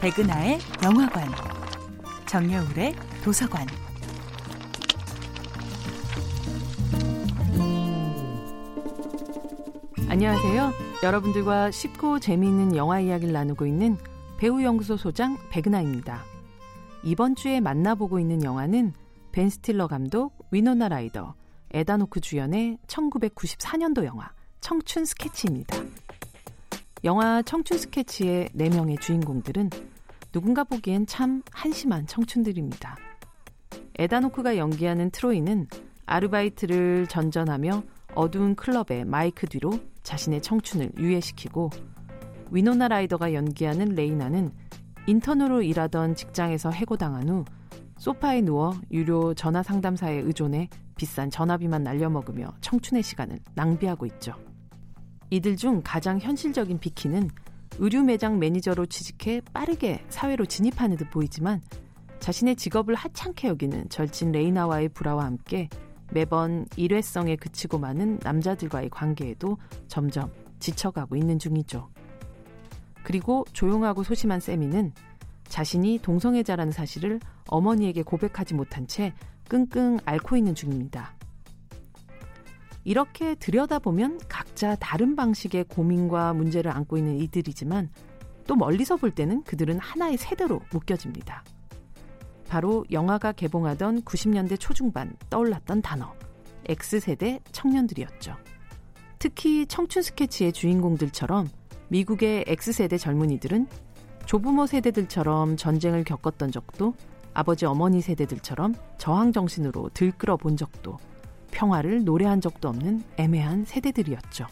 백은하의 영화관, 정여울의 도서관. 안녕하세요. 여러분들과 쉽고 재미있는 영화 이야기를 나누고 있는 배우연구소 소장 백은하입니다. 이번 주에 만나보고 있는 영화는 벤 스틸러 감독, 위노나 라이더, 에단 호크 주연의 1994년도 영화 청춘 스케치입니다. 영화 청춘 스케치의 4명의 주인공들은 누군가 보기엔 참 한심한 청춘들입니다. 에다노크가 연기하는 트로이는 아르바이트를 전전하며 어두운 클럽의 마이크 뒤로 자신의 청춘을 유예시키고 위노나 라이더가 연기하는 레이나는 인턴으로 일하던 직장에서 해고당한 후 소파에 누워 유료 전화 상담사에 의존해 비싼 전화비만 날려먹으며 청춘의 시간을 낭비하고 있죠. 이들 중 가장 현실적인 비키는 의류 매장 매니저로 취직해 빠르게 사회로 진입하는 듯 보이지만 자신의 직업을 하찮게 여기는 절친 레이나와의 불화와 함께 매번 일회성에 그치고 마는 남자들과의 관계에도 점점 지쳐가고 있는 중이죠. 그리고 조용하고 소심한 세미는 자신이 동성애자라는 사실을 어머니에게 고백하지 못한 채 끙끙 앓고 있는 중입니다. 이렇게 들여다보면 각자 다른 방식의 고민과 문제를 안고 있는 이들이지만 또 멀리서 볼 때는 그들은 하나의 세대로 묶여집니다. 바로 영화가 개봉하던 90년대 초중반 떠올랐던 단어, X세대 청년들이었죠. 특히 청춘 스케치의 주인공들처럼 미국의 X세대 젊은이들은 조부모 세대들처럼 전쟁을 겪었던 적도 아버지 어머니 세대들처럼 저항 정신으로 들끓어 본 적도 평화를 노래한 적도 없는 애매한 세대들이었죠.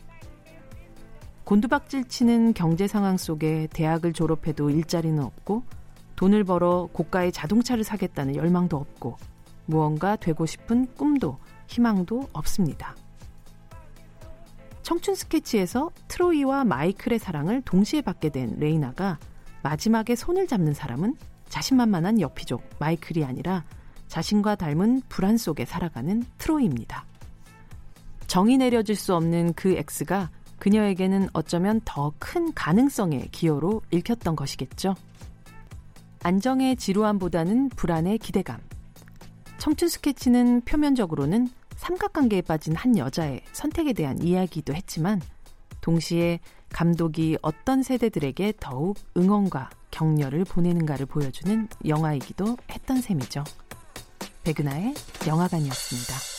곤두박질 치는 경제 상황 속에 대학을 졸업해도 일자리는 없고 돈을 벌어 고가의 자동차를 사겠다는 열망도 없고 무언가 되고 싶은 꿈도 희망도 없습니다. 청춘 스케치에서 트로이와 마이클의 사랑을 동시에 받게 된 레이나가 마지막에 손을 잡는 사람은 자신만만한 여피족 마이클이 아니라 자신과 닮은 불안 속에 살아가는 트로이입니다. 정이 내려질 수 없는 그 X가 그녀에게는 어쩌면 더 큰 가능성의 기여로 읽혔던 것이겠죠. 안정의 지루함보다는 불안의 기대감. 청춘 스케치는 표면적으로는 삼각관계에 빠진 한 여자의 선택에 대한 이야기도 했지만 동시에 감독이 어떤 세대들에게 더욱 응원과 격려를 보내는가를 보여주는 영화이기도 했던 셈이죠. 백은하의 영화관이었습니다.